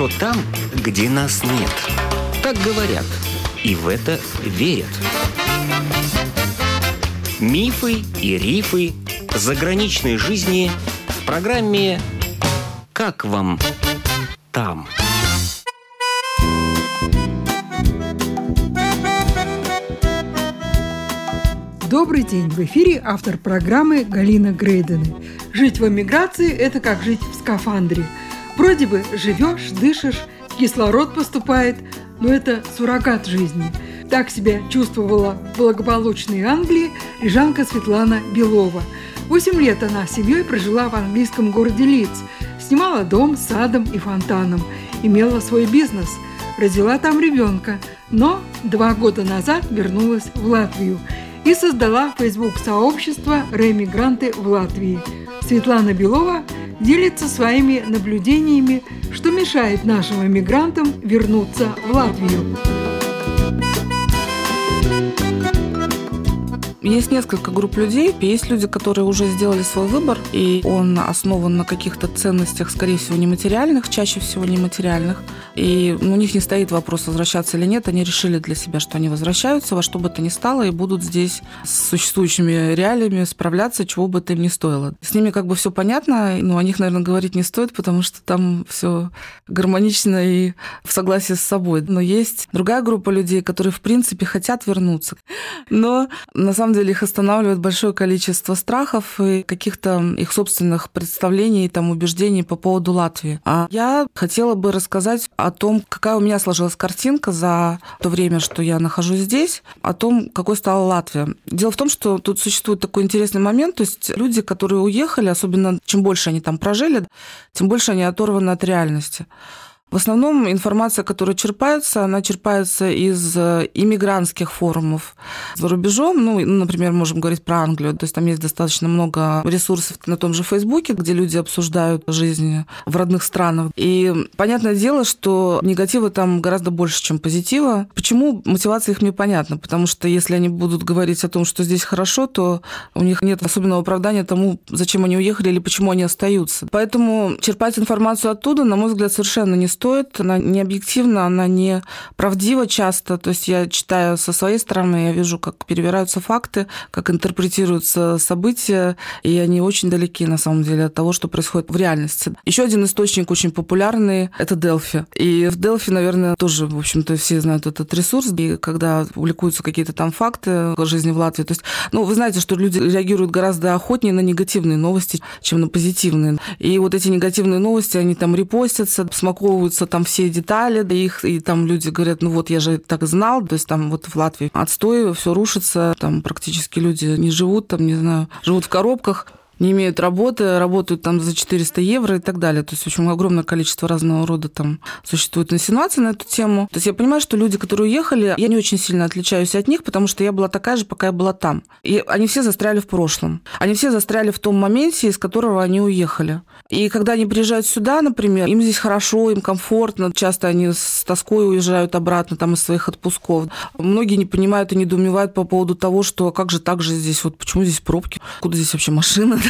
хорошо там, где нас нет. Так говорят, и в это верят. Мифы и рифы заграничной жизни в программе «Как вам там?». Добрый день! В эфире автор программы Галина Грейдены. Жить в эмиграции – это как жить в скафандре. Вроде бы живешь, дышишь, кислород поступает, но это суррогат жизни. Так себя чувствовала в благополучной Англии рижанка Светлана Белова. Восемь лет она с семьей прожила в английском городе Лидс, снимала дом с садом и фонтаном, имела свой бизнес, родила там ребенка, но два года назад вернулась в Латвию – и создала Facebook-сообщество «Ремигранты в Латвии». Светлана Белова делится своими наблюдениями, что мешает нашим эмигрантам вернуться в Латвию. Есть несколько групп людей. Есть люди, которые уже сделали свой выбор, и он основан на каких-то ценностях, скорее всего, нематериальных, чаще всего нематериальных. И у них не стоит вопрос, возвращаться или нет. Они решили для себя, что они возвращаются во что бы то ни стало и будут здесь с существующими реалиями справляться, чего бы это им ни стоило. С ними как бы все понятно, но о них, наверное, говорить не стоит, потому что там все гармонично и в согласии с собой. Но есть другая группа людей, которые, в принципе, хотят вернуться. Но на самом деле их останавливает большое количество страхов и каких-то их собственных представлений, там, убеждений по поводу Латвии. А я хотела бы рассказать о том, какая у меня сложилась картинка за то время, что я нахожусь здесь, о том, какой стала Латвия. Дело в том, что тут существует такой интересный момент, то есть люди, которые уехали, особенно чем больше они там прожили, тем больше они оторваны от реальности. В основном информация, которая черпается, она черпается из э, иммигрантских форумов за рубежом. Ну, например, можем говорить про Англию. То есть там есть достаточно много ресурсов на том же Фейсбуке, где люди обсуждают жизнь в родных странах. И понятное дело, что негатива там гораздо больше, чем позитива. Почему? Мотивация их мне понятна. Потому что если они будут говорить о том, что здесь хорошо, то у них нет особенного оправдания тому, зачем они уехали или почему они остаются. Поэтому черпать информацию оттуда, на мой взгляд, совершенно не стоит стоит, она не объективна, она не правдива часто. То есть я читаю со своей стороны, я вижу, как перевираются факты, как интерпретируются события, и они очень далеки, на самом деле, от того, что происходит в реальности. Еще один источник очень популярный – это Delphi. И в Delphi, наверное, тоже, в общем-то, все знают этот ресурс, и когда публикуются какие-то там факты о жизни в Латвии. То есть, ну, вы знаете, что люди реагируют гораздо охотнее на негативные новости, чем на позитивные. И вот эти негативные новости, они там репостятся, смаковывают описываются там все детали, да их, и там люди говорят, ну вот я же так знал, то есть там вот в Латвии отстой, все рушится, там практически люди не живут, там, не знаю, живут в коробках не имеют работы, работают там за 400 евро и так далее. То есть, в общем, огромное количество разного рода там существует инсинуаций на эту тему. То есть я понимаю, что люди, которые уехали, я не очень сильно отличаюсь от них, потому что я была такая же, пока я была там. И они все застряли в прошлом. Они все застряли в том моменте, из которого они уехали. И когда они приезжают сюда, например, им здесь хорошо, им комфортно, часто они с тоской уезжают обратно там из своих отпусков. Многие не понимают и недоумевают по поводу того, что «А как же так же здесь, вот почему здесь пробки, куда здесь вообще машина,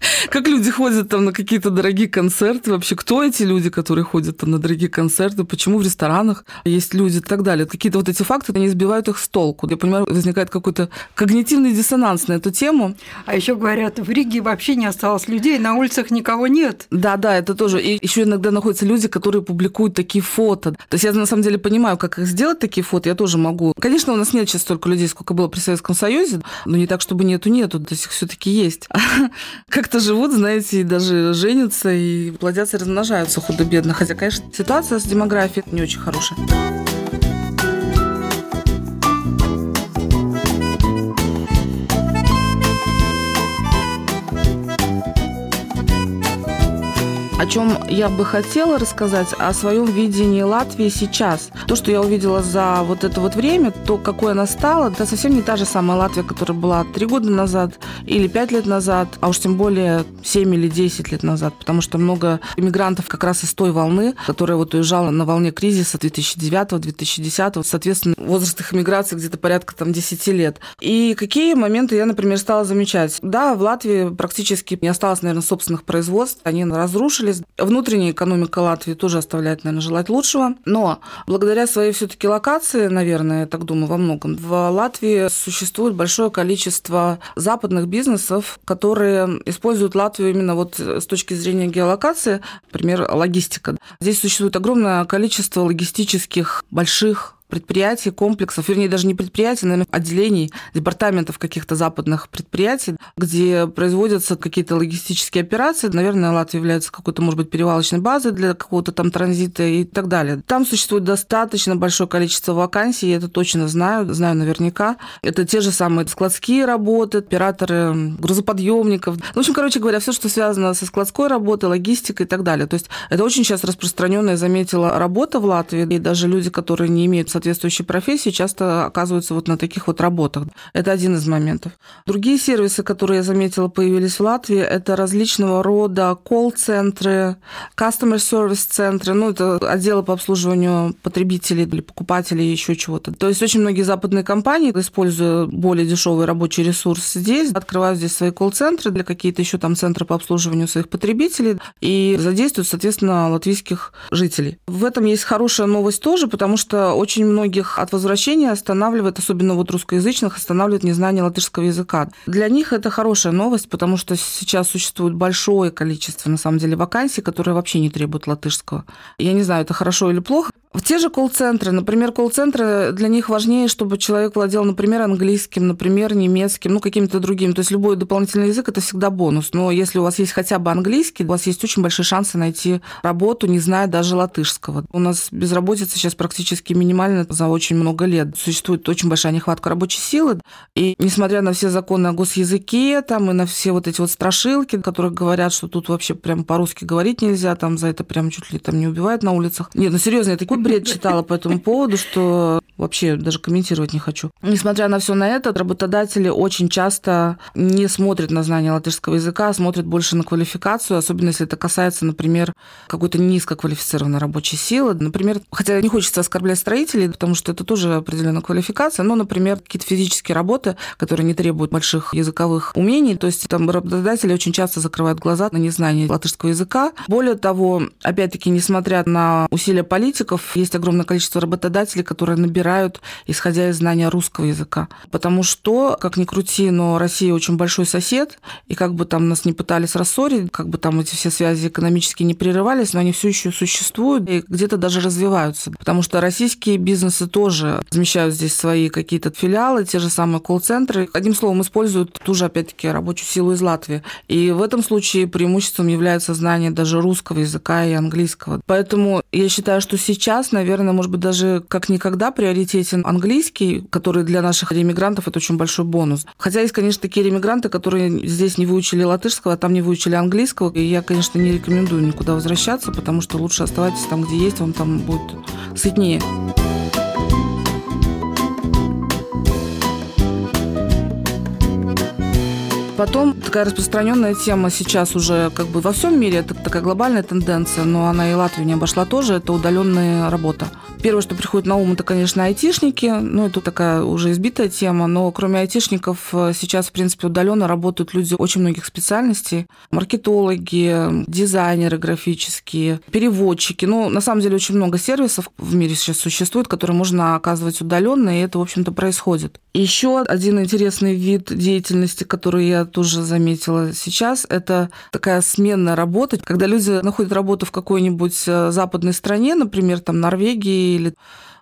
Как люди ходят там на какие-то дорогие концерты, вообще кто эти люди, которые ходят там на дорогие концерты, почему в ресторанах есть люди и так далее. Какие-то вот эти факты, они сбивают их с толку. Я понимаю, возникает какой-то когнитивный диссонанс на эту тему. А еще говорят, в Риге вообще не осталось людей, на улицах никого нет. Да, да, это тоже. И еще иногда находятся люди, которые публикуют такие фото. То есть я на самом деле понимаю, как их сделать такие фото, я тоже могу. Конечно, у нас нет сейчас столько людей, сколько было при Советском Союзе, но не так, чтобы нету-нету, то есть их все-таки есть. Как-то живут, знаете, и даже женятся, и плодятся, и размножаются худо-бедно. Хотя, конечно, ситуация с демографией не очень хорошая. О чем я бы хотела рассказать, о своем видении Латвии сейчас. То, что я увидела за вот это вот время, то, какой она стала, это совсем не та же самая Латвия, которая была три года назад или пять лет назад, а уж тем более семь или десять лет назад, потому что много иммигрантов как раз из той волны, которая вот уезжала на волне кризиса 2009-2010, соответственно, возраст их иммиграции где-то порядка там 10 лет. И какие моменты я, например, стала замечать? Да, в Латвии практически не осталось, наверное, собственных производств, они разрушили улучшились. Внутренняя экономика Латвии тоже оставляет, наверное, желать лучшего. Но благодаря своей все-таки локации, наверное, я так думаю, во многом, в Латвии существует большое количество западных бизнесов, которые используют Латвию именно вот с точки зрения геолокации, например, логистика. Здесь существует огромное количество логистических больших предприятий, комплексов, вернее, даже не предприятий, наверное, отделений, департаментов каких-то западных предприятий, где производятся какие-то логистические операции. Наверное, Латвия является какой-то, может быть, перевалочной базой для какого-то там транзита и так далее. Там существует достаточно большое количество вакансий, я это точно знаю, знаю наверняка. Это те же самые складские работы, операторы грузоподъемников. В общем, короче говоря, все, что связано со складской работой, логистикой и так далее. То есть это очень сейчас распространенная, заметила, работа в Латвии, и даже люди, которые не имеют соответствующей профессии часто оказываются вот на таких вот работах. Это один из моментов. Другие сервисы, которые я заметила, появились в Латвии, это различного рода колл-центры, customer service центры, ну, это отделы по обслуживанию потребителей или покупателей, еще чего-то. То есть очень многие западные компании, используя более дешевый рабочий ресурс здесь, открывают здесь свои колл-центры для какие-то еще там центры по обслуживанию своих потребителей и задействуют, соответственно, латвийских жителей. В этом есть хорошая новость тоже, потому что очень многих от возвращения останавливает, особенно вот русскоязычных, останавливает незнание латышского языка. Для них это хорошая новость, потому что сейчас существует большое количество, на самом деле, вакансий, которые вообще не требуют латышского. Я не знаю, это хорошо или плохо. В те же колл-центры, например, колл-центры, для них важнее, чтобы человек владел, например, английским, например, немецким, ну, каким-то другим. То есть любой дополнительный язык – это всегда бонус. Но если у вас есть хотя бы английский, у вас есть очень большие шансы найти работу, не зная даже латышского. У нас безработица сейчас практически минимальна за очень много лет. Существует очень большая нехватка рабочей силы. И несмотря на все законы о госязыке, там, и на все вот эти вот страшилки, которые говорят, что тут вообще прям по-русски говорить нельзя, там за это прям чуть ли там не убивают на улицах. Нет, ну серьезно, я такой бред читала по этому поводу, что вообще даже комментировать не хочу. Несмотря на все на это, работодатели очень часто не смотрят на знание латышского языка, а смотрят больше на квалификацию, особенно если это касается, например, какой-то низкоквалифицированной рабочей силы. Например, хотя не хочется оскорблять строителей, потому что это тоже определенная квалификация, но, например, какие-то физические работы, которые не требуют больших языковых умений, то есть там работодатели очень часто закрывают глаза на незнание латышского языка. Более того, опять-таки, несмотря на усилия политиков, есть огромное количество работодателей, которые набирают, исходя из знания русского языка. Потому что, как ни крути, но Россия очень большой сосед, и как бы там нас не пытались рассорить, как бы там эти все связи экономически не прерывались, но они все еще существуют и где-то даже развиваются. Потому что российские бизнесы тоже размещают здесь свои какие-то филиалы, те же самые колл-центры. Одним словом, используют ту же, опять-таки, рабочую силу из Латвии. И в этом случае преимуществом является знание даже русского языка и английского. Поэтому я считаю, что сейчас, наверное, может быть, даже как никогда приоритетен английский, который для наших ремигрантов это очень большой бонус. Хотя есть, конечно, такие ремигранты, которые здесь не выучили латышского, а там не выучили английского. И я, конечно, не рекомендую никуда возвращаться, потому что лучше оставайтесь там, где есть, вам там будет сытнее. Потом такая распространенная тема сейчас уже как бы во всем мире, это такая глобальная тенденция, но она и Латвию не обошла тоже, это удаленная работа. Первое, что приходит на ум, это, конечно, айтишники. Ну, это такая уже избитая тема, но кроме айтишников э, сейчас, в принципе, удаленно работают люди очень многих специальностей. Маркетологи, дизайнеры графические, переводчики. Ну, на самом деле, очень много сервисов в мире сейчас существует, которые можно оказывать удаленно, и это, в общем-то, происходит. Еще один интересный вид деятельности, который я тоже заметила сейчас, это такая сменная работа, когда люди находят работу в какой-нибудь э, западной стране, например, там Норвегии или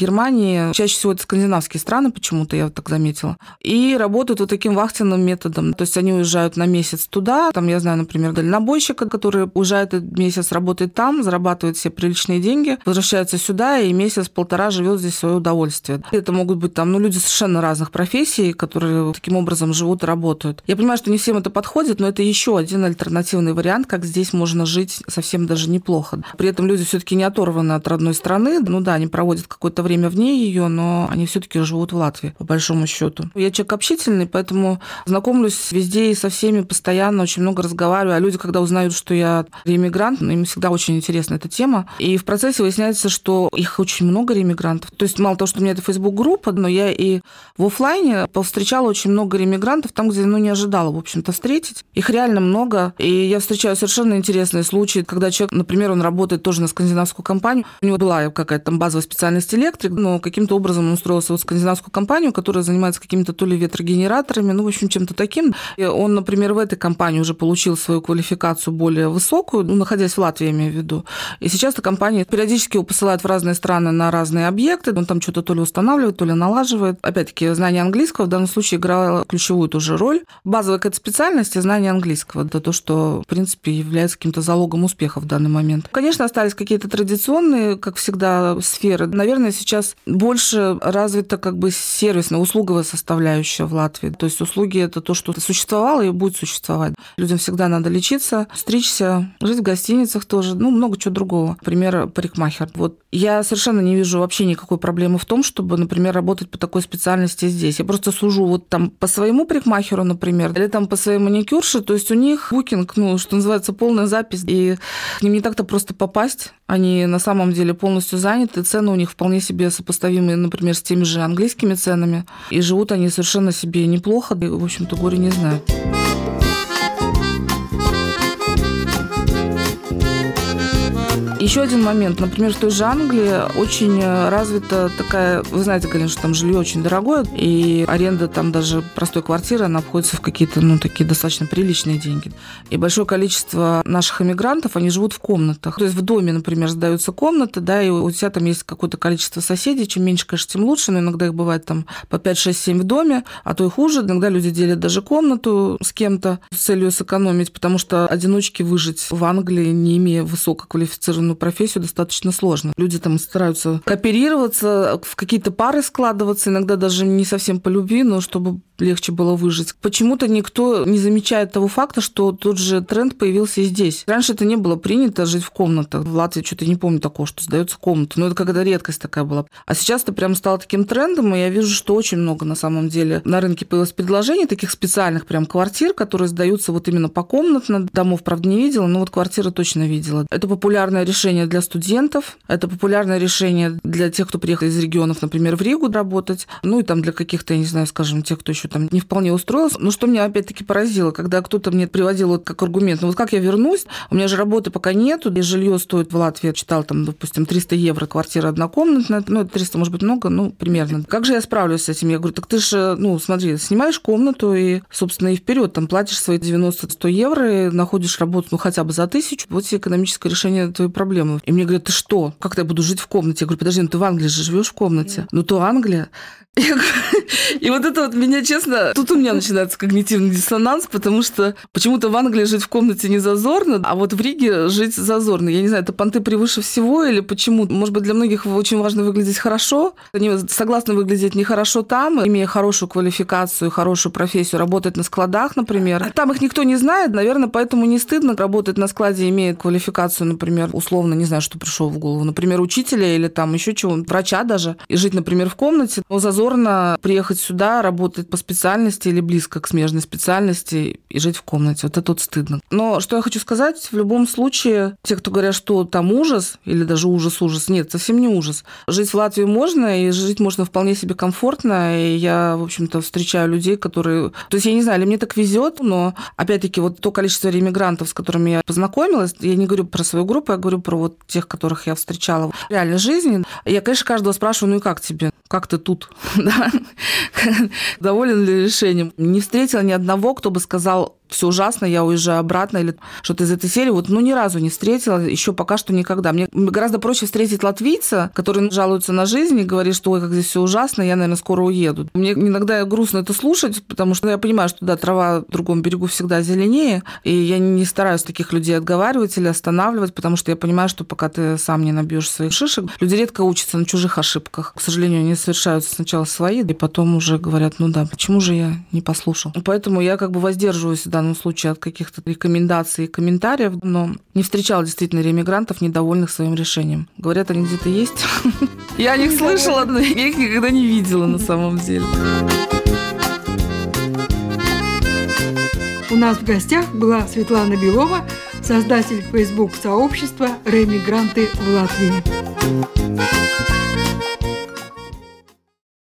Германии, чаще всего это скандинавские страны, почему-то я так заметила, и работают вот таким вахтенным методом. То есть они уезжают на месяц туда, там, я знаю, например, дальнобойщика, который уезжает месяц, работает там, зарабатывает все приличные деньги, возвращается сюда и месяц-полтора живет здесь свое удовольствие. Это могут быть там, ну, люди совершенно разных профессий, которые таким образом живут и работают. Я понимаю, что не всем это подходит, но это еще один альтернативный вариант, как здесь можно жить совсем даже неплохо. При этом люди все-таки не оторваны от родной страны. Ну да, они проводят какое-то время время вне ее, но они все-таки живут в Латвии, по большому счету. Я человек общительный, поэтому знакомлюсь везде и со всеми постоянно, очень много разговариваю. А люди, когда узнают, что я реиммигрант, им всегда очень интересна эта тема. И в процессе выясняется, что их очень много реиммигрантов. То есть мало того, что у меня это Facebook-группа, но я и в офлайне повстречала очень много реиммигрантов там, где ну, не ожидала, в общем-то, встретить. Их реально много. И я встречаю совершенно интересные случаи, когда человек, например, он работает тоже на скандинавскую компанию, у него была какая-то там базовая специальность электрик, но каким-то образом он устроился в скандинавскую компанию, которая занимается какими-то то ли ветрогенераторами, ну, в общем, чем-то таким. И он, например, в этой компании уже получил свою квалификацию более высокую, ну, находясь в Латвии, я имею в виду. И сейчас эта компания периодически его посылает в разные страны на разные объекты, он там что-то то ли устанавливает, то ли налаживает. Опять-таки, знание английского в данном случае играло ключевую тоже роль. Базовая какая-то специальность и знание английского. Это то, что, в принципе, является каким-то залогом успеха в данный момент. Конечно, остались какие-то традиционные, как всегда, сферы. Наверное, сейчас больше развита как бы сервисная, услуговая составляющая в Латвии. То есть услуги – это то, что существовало и будет существовать. Людям всегда надо лечиться, стричься, жить в гостиницах тоже, ну, много чего другого. Например, парикмахер. Вот я совершенно не вижу вообще никакой проблемы в том, чтобы, например, работать по такой специальности здесь. Я просто служу вот там по своему парикмахеру, например, или там по своей маникюрше, то есть у них букинг, ну, что называется, полная запись, и к ним не так-то просто попасть. Они на самом деле полностью заняты, цены у них вполне себе сопоставимые, например, с теми же английскими ценами, и живут они совершенно себе неплохо, и, в общем-то, горе не знают. Еще один момент. Например, в той же Англии очень э, развита такая... Вы знаете, конечно, что там жилье очень дорогое, и аренда там даже простой квартиры, она обходится в какие-то, ну, такие достаточно приличные деньги. И большое количество наших иммигрантов, они живут в комнатах. То есть в доме, например, сдаются комнаты, да, и у тебя там есть какое-то количество соседей. Чем меньше, конечно, тем лучше, но иногда их бывает там по 5, 6, 7 в доме, а то и хуже. Иногда люди делят даже комнату с кем-то с целью сэкономить, потому что одиночки выжить в Англии, не имея высококвалифицированного определенную профессию достаточно сложно. Люди там стараются кооперироваться, в какие-то пары складываться, иногда даже не совсем по любви, но чтобы легче было выжить. Почему-то никто не замечает того факта, что тот же тренд появился и здесь. Раньше это не было принято жить в комнатах. В Латвии что-то не помню такого, что сдается комната. Но это когда редкость такая была. А сейчас это прям стало таким трендом, и я вижу, что очень много на самом деле на рынке появилось предложений таких специальных прям квартир, которые сдаются вот именно по комнатно. Домов, правда, не видела, но вот квартиры точно видела. Это популярное решение для студентов, это популярное решение для тех, кто приехал из регионов, например, в Ригу работать, ну и там для каких-то, я не знаю, скажем, тех, кто еще там не вполне устроился. Но что меня опять-таки поразило, когда кто-то мне приводил вот как аргумент, ну вот как я вернусь, у меня же работы пока нету, и жилье стоит в Латвии, я читал там, допустим, 300 евро квартира однокомнатная, ну 300 может быть много, ну примерно. Как же я справлюсь с этим? Я говорю, так ты же, ну смотри, снимаешь комнату и, собственно, и вперед там платишь свои 90-100 евро, и находишь работу, ну хотя бы за тысячу, вот тебе экономическое решение твоей проблемы. И мне говорят, ты что? Как я буду жить в комнате? Я говорю, подожди, ну ты в Англии же живешь в комнате. Ну то Англия. И вот это вот меня, честно, тут у меня начинается когнитивный диссонанс, потому что почему-то в Англии жить в комнате не зазорно, а вот в Риге жить зазорно. Я не знаю, это понты превыше всего или почему? Может быть, для многих очень важно выглядеть хорошо. Они согласны выглядеть нехорошо там, имея хорошую квалификацию, хорошую профессию, работать на складах, например. А там их никто не знает, наверное, поэтому не стыдно работать на складе, имея квалификацию, например, условно, не знаю, что пришло в голову, например, учителя или там еще чего, врача даже, и жить, например, в комнате. Но зазор зазорно приехать сюда, работать по специальности или близко к смежной специальности и жить в комнате. Вот это вот стыдно. Но что я хочу сказать, в любом случае, те, кто говорят, что там ужас, или даже ужас-ужас, нет, совсем не ужас. Жить в Латвии можно, и жить можно вполне себе комфортно, и я, в общем-то, встречаю людей, которые... То есть я не знаю, или мне так везет, но, опять-таки, вот то количество ремигрантов, с которыми я познакомилась, я не говорю про свою группу, я говорю про вот тех, которых я встречала в реальной жизни. Я, конечно, каждого спрашиваю, ну и как тебе? Как ты тут? да? доволен ли решением. Не встретила ни одного, кто бы сказал, все ужасно, я уезжаю обратно, или что-то из этой серии. Вот, ну, ни разу не встретила, еще пока что никогда. Мне гораздо проще встретить латвийца, который жалуется на жизнь и говорит, что ой, как здесь все ужасно, я, наверное, скоро уеду. Мне иногда грустно это слушать, потому что ну, я понимаю, что да, трава в другом берегу всегда зеленее, и я не стараюсь таких людей отговаривать или останавливать, потому что я понимаю, что пока ты сам не набьешь своих шишек, люди редко учатся на чужих ошибках. К сожалению, они совершаются сначала свои, и потом уже говорят, ну да, почему же я не послушал. Поэтому я как бы воздерживаюсь в данном случае от каких-то рекомендаций и комментариев, но не встречала действительно ремигрантов, недовольных своим решением. Говорят, они где-то есть. Я о них слышала, но я их никогда не видела на самом деле. У нас в гостях была Светлана Белова, создатель Facebook-сообщества «Ремигранты в Латвии».